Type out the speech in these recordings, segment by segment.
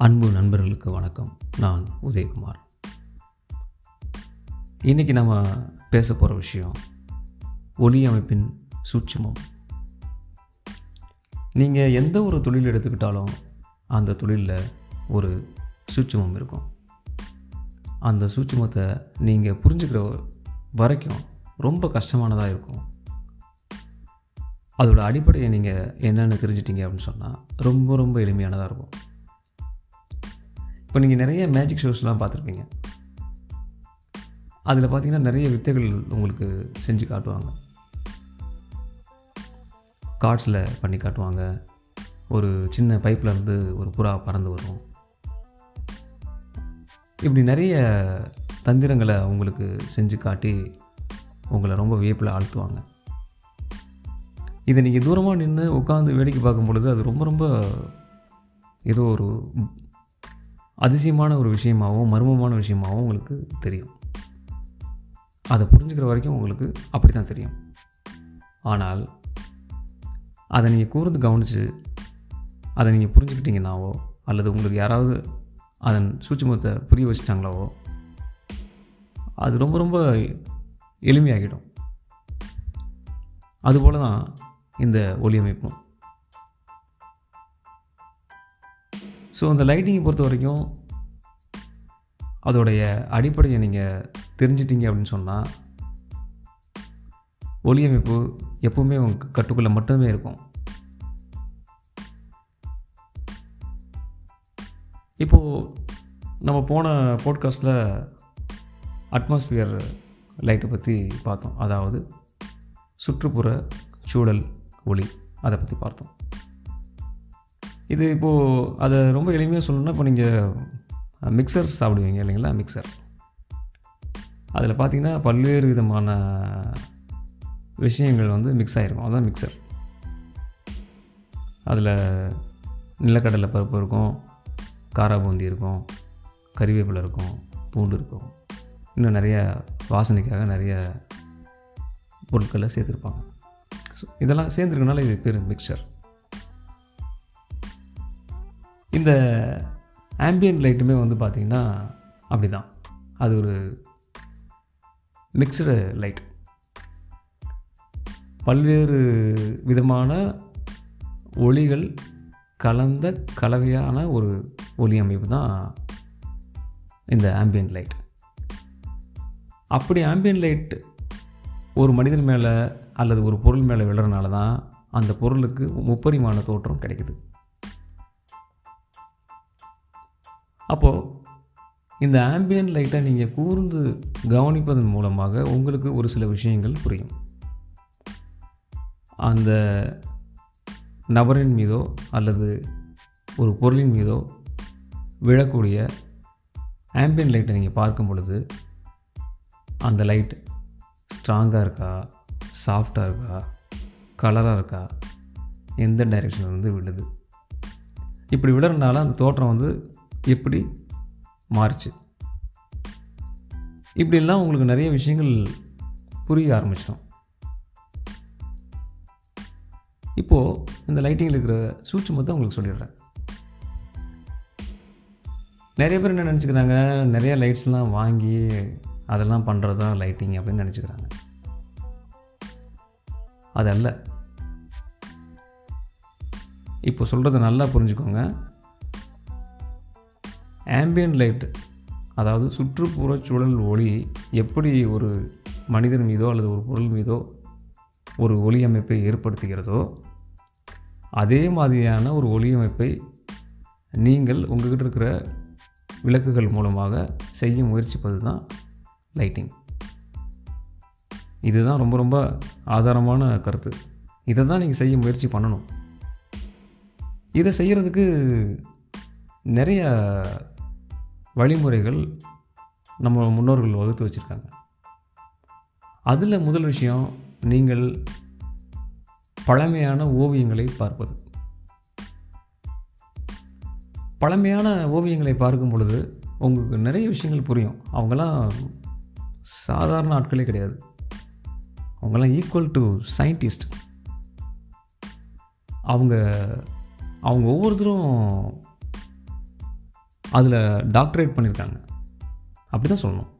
அன்பு நண்பர்களுக்கு வணக்கம். நான் உதயகுமார். இன்றைக்கி நம்ம பேச போகிற விஷயம் ஒலி அமைப்பின் சூட்சமம். நீங்கள் எந்த ஒரு தொழில் எடுத்துக்கிட்டாலும் அந்த தொழிலில் ஒரு சூட்சமம் இருக்கும். அந்த சூட்சமத்தை நீங்கள் புரிஞ்சுக்கிற வரைக்கும் ரொம்ப கஷ்டமானதாக இருக்கும். அதோட அடிப்படையை நீங்கள் என்னென்னு தெரிஞ்சிட்டிங்க அப்படின்னு சொன்னால் ரொம்ப ரொம்ப எளிமையானதாக இருக்கும். இப்போ நீங்கள் நிறைய மேஜிக் ஷோஸ்லாம் பார்த்துருப்பீங்க. அதில் பார்த்தீங்கன்னா நிறைய வித்தைகள் உங்களுக்கு செஞ்சு காட்டுவாங்க. கார்ட்ஸில் பண்ணி காட்டுவாங்க. ஒரு சின்ன பைப்பில் இருந்து ஒரு புறா பறந்து வரும். இப்படி நிறைய தந்திரங்களை உங்களுக்கு செஞ்சு காட்டி உங்களை ரொம்ப வியப்பில் ஆழ்த்துவாங்க. இதை நீங்கள் தூரமாக நின்று உட்காந்து வேடிக்கை பார்க்கும் பொழுது அது ரொம்ப ரொம்ப ஏதோ ஒரு அதிசயமான ஒரு விஷயமாகவும் மர்மமான விஷயமாகவும் உங்களுக்கு தெரியும். அதை புரிஞ்சுக்கிற வரைக்கும் உங்களுக்கு அப்படி தான் தெரியும். ஆனால் அதை நீங்கள் கூர்ந்து கவனித்து அதை நீங்கள் புரிஞ்சுக்கிட்டீங்கன்னாவோ அல்லது உங்களுக்கு யாராவது அதன் சூட்சுமத்தை புரிய வச்சிட்டாங்களாவோ அது ரொம்ப ரொம்ப எளிமையாகிடும். அதுபோல் தான் இந்த ஒலி அமைப்பும். ஸோ அந்த லைட்டிங்கை பொறுத்த வரைக்கும் அதோடைய அடிப்படையை நீங்கள் தெரிஞ்சிட்டிங்க அப்படின்னு சொன்னால் ஒளியமைப்பு எப்போவுமே உங்கள் கட்டுக்குள்ளே மட்டுமே இருக்கும். இப்போது நம்ம போன போட்காஸ்ட்டில் அட்மாஸ்பியர் லைட்டை பற்றி பார்த்தோம். அதாவது சுற்றுப்புற சூழல் ஒளி அதை பற்றி பார்த்தோம். இது இப்போது அதை ரொம்ப எளிமையாக சொல்லணும்னா இப்போ நீங்கள் மிக்சர் சாப்பிடுவீங்க இல்லைங்களா? மிக்சர் அதில் பார்த்தீங்கன்னா பல்வேறு விதமான விஷயங்கள் வந்து மிக்ஸ் ஆகிருக்கும் அதுதான் மிக்சர் அதில் நிலக்கடலை பருப்பு இருக்கும் காராபூந்தி இருக்கும் கறிவேப்பிலை இருக்கும் பூண்டு இருக்கும். இன்னும் நிறைய வாசனைக்காக நிறைய பொருட்களை சேர்த்துருப்பாங்க. ஸோ இதெல்லாம் சேர்ந்துருக்கனால இது பேர் மிக்சர் இந்த ஆம்பியன்ட் லைட்டுமே வந்து பார்த்திங்கன்னா அப்படி தான் அது ஒரு மிக்சடு லைட் பல்வேறு விதமான ஒளிகள் கலந்த கலவையான ஒரு ஒளி அமைப்பு தான் இந்த ஆம்பியன் லைட் அப்படி ஆம்பியன் லைட் ஒரு மனிதன் மேலே அல்லது ஒரு பொருள் மேலே விழுறனால தான் அந்த பொருளுக்கு முப்பரிமாண தோற்றம் கிடைக்குது. அப்போது இந்த ஆம்பியன் லைட்டை நீங்கள் கூர்ந்து கவனிப்பதன் மூலமாக உங்களுக்கு ஒரு சில விஷயங்கள் புரியும். அந்த நபரின் மீதோ அல்லது ஒரு பொருளின் மீதோ விழக்கூடிய ஆம்பியன் லைட்டை நீங்கள் பார்க்கும் பொழுது அந்த லைட் ஸ்ட்ராங்காக இருக்கா சாஃப்டாக இருக்கா கலராக இருக்கா எந்த டைரெக்ஷனில் வந்து விழுது? இப்படி விடுறதுனால அந்த தோற்றம் வந்து எப்படி மாறுச்சு? இப்படிலாம் உங்களுக்கு நிறைய விஷயங்கள் புரிய ஆரம்பிச்சிடும். இப்போது இந்த லைட்டிங்கில் இருக்கிற சூட்சமத்தை உங்களுக்கு சொல்லிடுறேன். நிறைய பேர் என்ன நினச்சிக்கிறாங்க? நிறைய லைட்ஸ்லாம் வாங்கி அதெல்லாம் பண்ணுறது தான் லைட்டிங் அப்படின்னு நினச்சிக்கிறாங்க. அது அல்ல. இப்போ சொல்கிறத நல்லா புரிஞ்சுக்கோங்க. ஆம்பியன் லைட் அதாவது சுற்றுப்புற சூழல் ஒளி எப்படி ஒரு மனிதன் மீதோ அல்லது ஒரு பொருள் மீதோ ஒரு ஒளி அமைப்பை ஏற்படுத்துகிறதோ அதே மாதிரியான ஒரு ஒளி அமைப்பை நீங்கள் உங்கள்கிட்ட இருக்கிற விளக்குகள் மூலமாக செய்ய முயற்சிப்பது தான் லைட்டிங் இதுதான் ரொம்ப ரொம்ப ஆதாரமான கருத்து. இதை தான் நீங்கள் செய்ய முயற்சி பண்ணணும். இதை செய்கிறதுக்கு நிறைய வழிமுறைகள் நம்ம முன்னோர்கள் வகுத்து வச்சுருக்காங்க. அதில் முதல் விஷயம் நீங்கள் பழமையான ஓவியங்களை பார்ப்பது. பழமையான ஓவியங்களை பார்க்கும் பொழுது உங்களுக்கு நிறைய விஷயங்கள் புரியும். அவங்களாம் சாதாரண ஆட்களே கிடையாது. அவங்கெல்லாம் ஈக்குவல் டு சயின்டிஸ்ட் அவங்க அவங்க ஒவ்வொருத்தரும் அதில் டாக்டரேட் பண்ணியிருக்காங்க அப்படி தான் சொல்லணும்.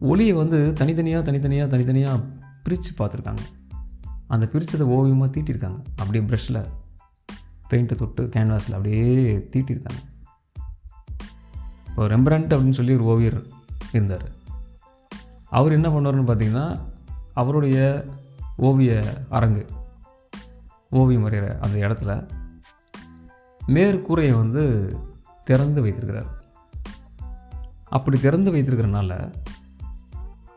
ஒளியை வந்து தனித்தனியாக தனித்தனியாக தனித்தனியாக பிரித்து பார்த்துருக்காங்க. அந்த பிரித்ததை ஓவியமாக தீட்டியிருக்காங்க அப்படியே ப்ரஷில் பெயிண்ட்டை தொட்டு கேன்வாஸில் அப்படியே தீட்டியிருக்காங்க இப்போ ரெம்பரண்ட் அப்படின்னு சொல்லி ஒரு ஓவியர் இருந்தார். அவர் என்ன பண்ணுவார்னு பார்த்தீங்கன்னா அவருடைய ஓவிய அரங்கு ஓவியம் வரைகிற அந்த இடத்துல மேற்கூரையை வந்து திறந்து வைத்திருக்கிறார். அப்படி திறந்து வைத்திருக்கிறனால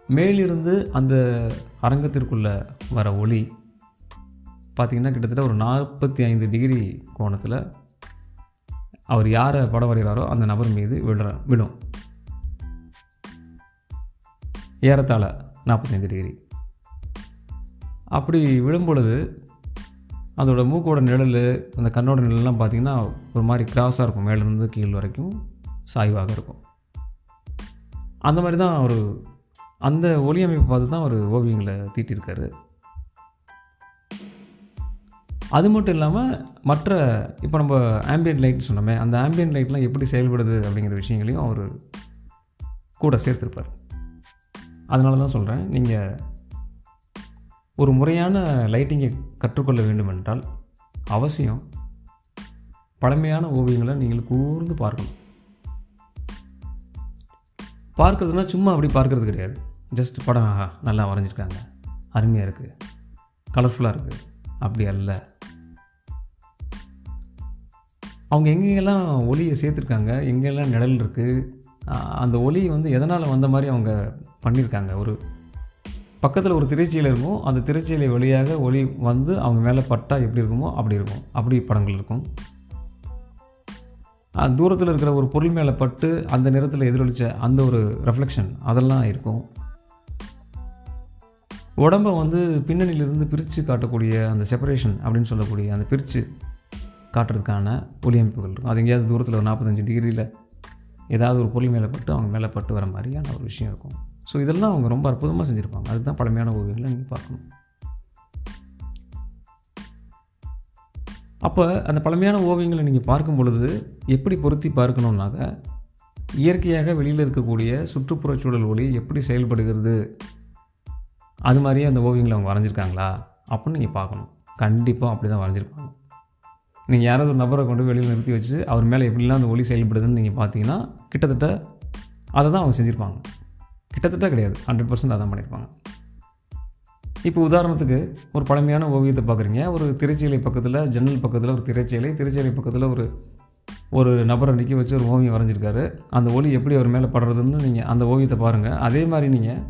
மேலிருந்து அந்த அரங்கத்திற்குள்ளே வர ஒளி பார்த்திங்கன்னா கிட்டத்தட்ட ஒரு நாற்பத்தி ஐந்து டிகிரி கோணத்தில் அவர் யாரை படம் வரைகிறாரோ அந்த நபர் மீது விழுற விடும் ஏறத்தாழ நாற்பத்தைந்து டிகிரி. அப்படி விழும் அதோடய மூக்கோட நிழல் அந்த கண்ணோட நிழல்லாம் பார்த்திங்கன்னா ஒரு மாதிரி கிராஸாக இருக்கும். மேலேருந்து கீழ் வரைக்கும் சாய்வாக இருக்கும். அந்த மாதிரி தான் அவர் அந்த ஒளி அமைப்பை பார்த்து தான் அவர் ஓவியங்களை தீட்டியிருக்காரு அது மட்டும் இல்லாமல் மற்ற இப்போ நம்ம ஆம்பியன்ட் லைட்னு சொன்னோமே அந்த ஆம்பியன்ட் லைட்லாம் எப்படி செயல்படுது அப்படிங்கிற விஷயங்களையும் அவர் கூட சேர்த்துருப்பார். அதனால தான் சொல்கிறேன் நீங்கள் ஒரு முறையான லைட்டிங்கை கற்றுக்கொள்ள வேண்டுமென்றால் அவசியம் பழமையான ஓவியங்களை நீங்கள் கூர்ந்து பார்க்கணும். பார்க்குறதுனா சும்மா அப்படி பார்க்குறது கிடையாது. ஜஸ்ட் படம் ஆஹா நல்லா வரைஞ்சிருக்காங்க. அருமையாக இருக்குது கலர்ஃபுல்லாக இருக்குது அப்படி அல்ல. அவங்க எங்கெங்கெல்லாம் ஒளியை சேர்த்துருக்காங்க எங்கெல்லாம் நிழல் இருக்குது அந்த ஒளி வந்து எதனால் வந்த மாதிரி அவங்க பண்ணியிருக்காங்க? ஒரு பக்கத்தில் ஒரு திரைச்சீலை இருக்கும் அந்த திரைச்சீலை வழியாக ஒளி வந்து அவங்க மேலே பட்டா எப்படி இருக்குமோ அப்படி இருக்கும். அப்படி படங்கள் இருக்கும். தூரத்தில் இருக்கிற ஒரு பொருள் மேலே பட்டு அந்த நிறத்தில் எதிரொலித்த அந்த ஒரு ரெஃப்ளெக்ஷன் அதெல்லாம் இருக்கும். உடம்பை வந்து பின்னணியிலிருந்து பிரித்து காட்டக்கூடிய அந்த செப்பரேஷன் அப்படின்னு சொல்லக்கூடிய அந்த பிரித்து காட்டுறதுக்கான ஒளி அமைப்புகள் இருக்கும். அது எங்கேயாவது தூரத்தில் ஒரு நாற்பத்தஞ்சு டிகிரியில் ஏதாவது ஒரு பொருள் மேலே பட்டு அவங்க மேலே பட்டு வர மாதிரியான ஒரு விஷயம் இருக்கும். ஸோ இதெல்லாம் அவங்க ரொம்ப அற்புதமாக செஞ்சுருப்பாங்க. அதுதான் பழமையான ஓவியங்களை நீங்கள் பார்க்கணும். அப்போ அந்த பழமையான ஓவியங்களை நீங்கள் பார்க்கும் பொழுது எப்படி பொருத்தி பார்க்கணுன்னாக்க இயற்கையாக வெளியில் இருக்கக்கூடிய சுற்றுப்புறச்சூழல் ஒளி எப்படி செயல்படுகிறது அது மாதிரியே அந்த ஓவியங்களை அவங்க வரைஞ்சிருக்காங்களா அப்படின்னு நீங்கள் பார்க்கணும். கண்டிப்பாக அப்படி தான் வரைஞ்சிருப்பாங்க. நீங்கள் யாராவது ஒரு நபரை கொண்டு வெளியில் நிறுத்தி வச்சு அவர் மேலே எப்படிலாம் அந்த ஒளி செயல்படுதுன்னு நீங்கள் பார்த்தீங்கன்னா கிட்டத்தட்ட அதை தான் அவங்க செஞ்சுருப்பாங்க. கிட்டத்தட்ட கிடையாது. ஹண்ட்ரட் பர்சன்ட் அதான் பண்ணியிருப்பாங்க இப்போ உதாரணத்துக்கு ஒரு பழமையான ஓவியத்தை பார்க்குறீங்க. ஒரு திரைச்சீலை பக்கத்தில் ஜன்னல் பக்கத்தில் ஒரு திரைச்சீலை திரைச்சீலை பக்கத்தில் ஒரு ஒரு நபரை நிற்க வச்சு ஒரு ஓவியம் வரைஞ்சிருக்காரு. அந்த ஒளி எப்படி அவர் மேலே படுறதுன்னு நீங்கள் அந்த ஓவியத்தை பாருங்கள் அதே மாதிரி நீங்கள்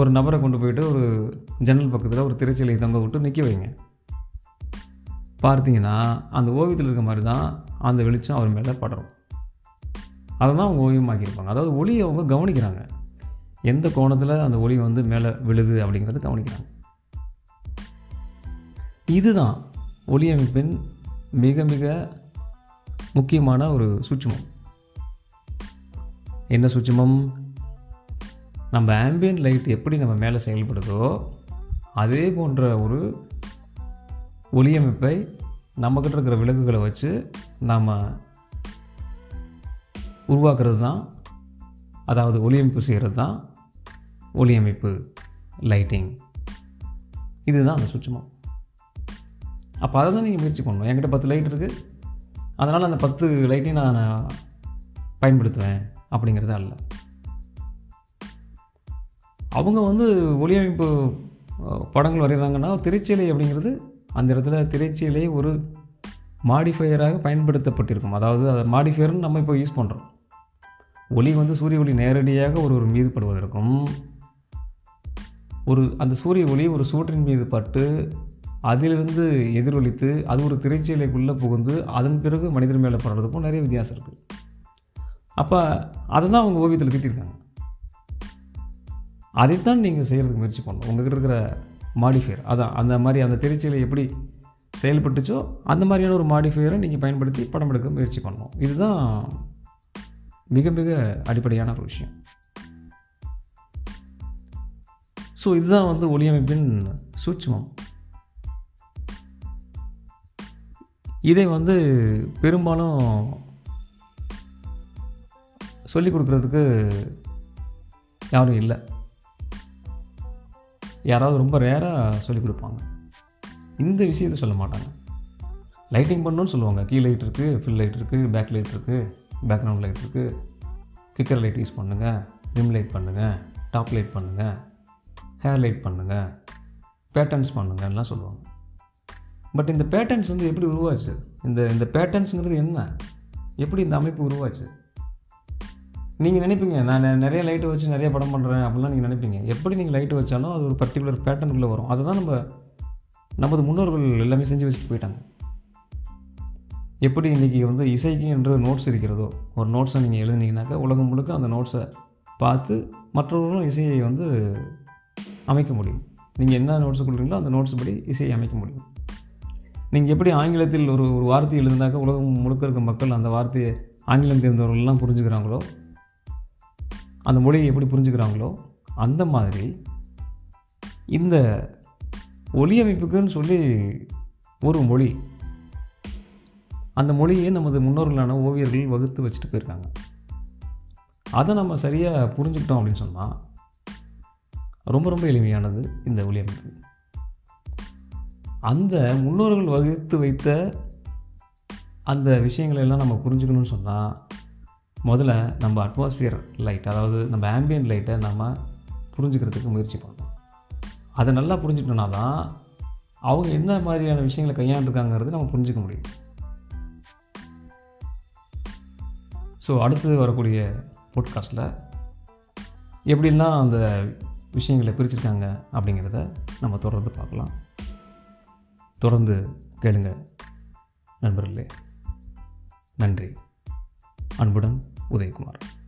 ஒரு நபரை கொண்டு போயிட்டு ஒரு ஜன்னல் பக்கத்தில் ஒரு திரைச்சீலை தொங்க விட்டு நிற்க வைங்க. பார்த்தீங்கன்னா அந்த ஓவியத்தில் இருக்க மாதிரி தான் அந்த வெளிச்சம் அவர் மேலே படுறோம் அதை தான் அவங்க ஓவியமாக்கியிருப்பாங்க. அதாவது ஒளியை அவங்க கவனிக்கிறாங்க. எந்த கோணத்தில் அந்த ஒளி வந்து மேலே விழுது அப்படிங்கிறத கவனிக்கிறாங்க இதுதான் ஒளி அமைப்பின் மிக மிக முக்கியமான ஒரு சூட்சமம். என்ன சூட்சமம்? நம்ம ஆம்பியன் லைட் எப்படி நம்ம மேலே செயல்படுதோ அதே போன்ற ஒரு ஒளியமைப்பை நம்மக்கிட்ட இருக்கிற விளக்குகளை வச்சு நாம் உருவாக்குறது தான் அதாவது ஒளியமைப்பு செய்கிறது தான் ஒளியமைப்பு லைட்டிங் இதுதான் அந்த சுற்றமம் அப்போ அதை தான் நீங்கள் முயற்சி பண்ணணும். என்கிட்ட பத்து லைட் இருக்குது அதனால் அந்த பத்து லைட்டையும் நான் பயன்படுத்துவேன் அப்படிங்கிறது அல்ல அவங்க வந்து ஒளியமைப்பு படங்கள் வரைகிறாங்கன்னா திரைச்சீலை அப்படிங்கிறது அந்த இடத்துல திரைச்சீலை ஒரு மாடிஃபையராக பயன்படுத்தப்பட்டிருக்கும். அதாவது அதை மாடிஃபையர்னு நம்ம இப்போ யூஸ் பண்ணுறோம் ஒளி வந்து சூரிய ஒளி நேரடியாக ஒரு ஒரு மீது படுவதற்கும் ஒரு அந்த சூரிய ஒளி ஒரு சூற்றின் மீது பட்டு அதிலிருந்து எதிரொலித்து அது ஒரு திரைச்சீலைக்குள்ளே புகுந்து அதன் பிறகு மனிதர் மேலே படுறதுக்கும் நிறைய வித்தியாசம் இருக்குது அப்போ அதை தான் அவங்க ஓவியத்தில் திட்டிருக்காங்க அதைத்தான் நீங்கள் செய்கிறதுக்கு முயற்சி பண்ணணும். உங்கள்கிட்ட இருக்கிற மாடிஃபையர் அதான் அந்த மாதிரி அந்த திரைச்சீலை எப்படி செயல்பட்டுச்சோ அந்த மாதிரியான ஒரு மாடிஃபையரை நீங்கள் பயன்படுத்தி படம் எடுக்க முயற்சி பண்ணணும். இதுதான் மிக மிக அடிப்படையான ஒரு விஷயம். ஸோ இதுதான் வந்து ஒளியமைப்பின் சூட்சமம். இதை வந்து பெரும்பாலும் சொல்லிக் கொடுக்குறதுக்கு யாரும் இல்லை. யாராவது ரொம்ப ரேராக சொல்லிக் கொடுப்பாங்க. இந்த விஷயத்தை சொல்ல மாட்டாங்க. லைட்டிங் பண்ணணும்னு சொல்லுவாங்க. கீ லைட் இருக்குது ஃபில் லைட் இருக்குது பேக் லைட் இருக்குது பேக்ரவுண்ட் லைட் இருக்குது கிக்கர் லைட் யூஸ் பண்ணுங்கள் ரிம் லைட் பண்ணுங்கள் டாப் லைட் பண்ணுங்கள் ஹேர் லைட் பண்ணுங்கள் பேட்டர்ன்ஸ் பண்ணுங்கலாம் சொல்லுவாங்க. பட் இந்த பேட்டர்ன்ஸ் வந்து எப்படி உருவாச்சு? இந்த இந்த பேட்டர்ன்ஸுங்கிறது என்ன? எப்படி இந்த அமைப்பு உருவாச்சு? நீங்கள் நினைப்பீங்க நான் நிறைய லைட்டு வச்சு நிறைய படம் பண்ணுறேன் அப்படிலாம் நீங்கள் நினைப்பீங்க. எப்படி நீங்கள் லைட்டு வச்சாலும் அது ஒரு பர்டிகுலர் பேட்டர்னுக்குள்ளே வரும். அதுதான் நம்ம நமது முன்னோர்கள் எல்லாமே செஞ்சு வச்சுட்டு போயிட்டாங்க. எப்படி இன்றைக்கி வந்து இசைக்கு என்று நோட்ஸ் இருக்கிறதோ ஒரு நோட்ஸை நீங்கள் எழுதுனீங்கனாக்கா உலகம் முழுக்க அந்த நோட்ஸை பார்த்து மற்றவர்களும் இசையை வந்து அமைக்க முடியும். நீங்கள் என்ன நோட்ஸ் கொடுக்குறீங்களோ அந்த நோட்ஸ் படி இசையை அமைக்க முடியும். நீங்கள் எப்படி ஆங்கிலத்தில் ஒரு ஒரு வார்த்தை எழுதினாக்கா உலகம் முழுக்க இருக்க மக்கள் அந்த வார்த்தையை ஆங்கிலம் தெரிந்தவர்கள்லாம் புரிஞ்சுக்கிறாங்களோ அந்த மொழியை எப்படி புரிஞ்சுக்கிறாங்களோ அந்த மாதிரி இந்த ஒலி அமைப்புக்குன்னு சொல்லி ஒரு மொழி அந்த மொழியை நமது முன்னோர்களான ஓவியர்கள் வகுத்து வச்சுட்டு போயிருக்காங்க. அதை நம்ம சரியாக புரிஞ்சுக்கிட்டோம் அப்படின்னு சொன்னால் ரொம்ப ரொம்ப எளிமையானது இந்த ஒலி அந்த முன்னோர்கள் வகுத்து வைத்த அந்த விஷயங்களை எல்லாம் நம்ம புரிஞ்சுக்கணும்னு சொன்னால் முதல்ல நம்ம அட்மாஸ்பியர் லைட் அதாவது நம்ம ஆம்பியன்ட் லைட்டை நம்ம புரிஞ்சுக்கிறதுக்கு முயற்சி பண்ணணும். அதை நல்லா புரிஞ்சுட்டோம்னா தான் அவங்க என்ன மாதிரியான விஷயங்களை கையாண்டுருக்காங்கிறது நம்ம புரிஞ்சுக்க முடியும். ஸோ அடுத்து வரக்கூடிய பாட்காஸ்ட்டில் எப்படிலாம் அந்த விஷயங்களை பிரிச்சிருக்காங்க அப்படிங்கிறத நம்ம தொடர்ந்து பார்க்கலாம். தொடர்ந்து கேளுங்க நண்பர்களே. நன்றி. அன்புடன் உதயகுமார்.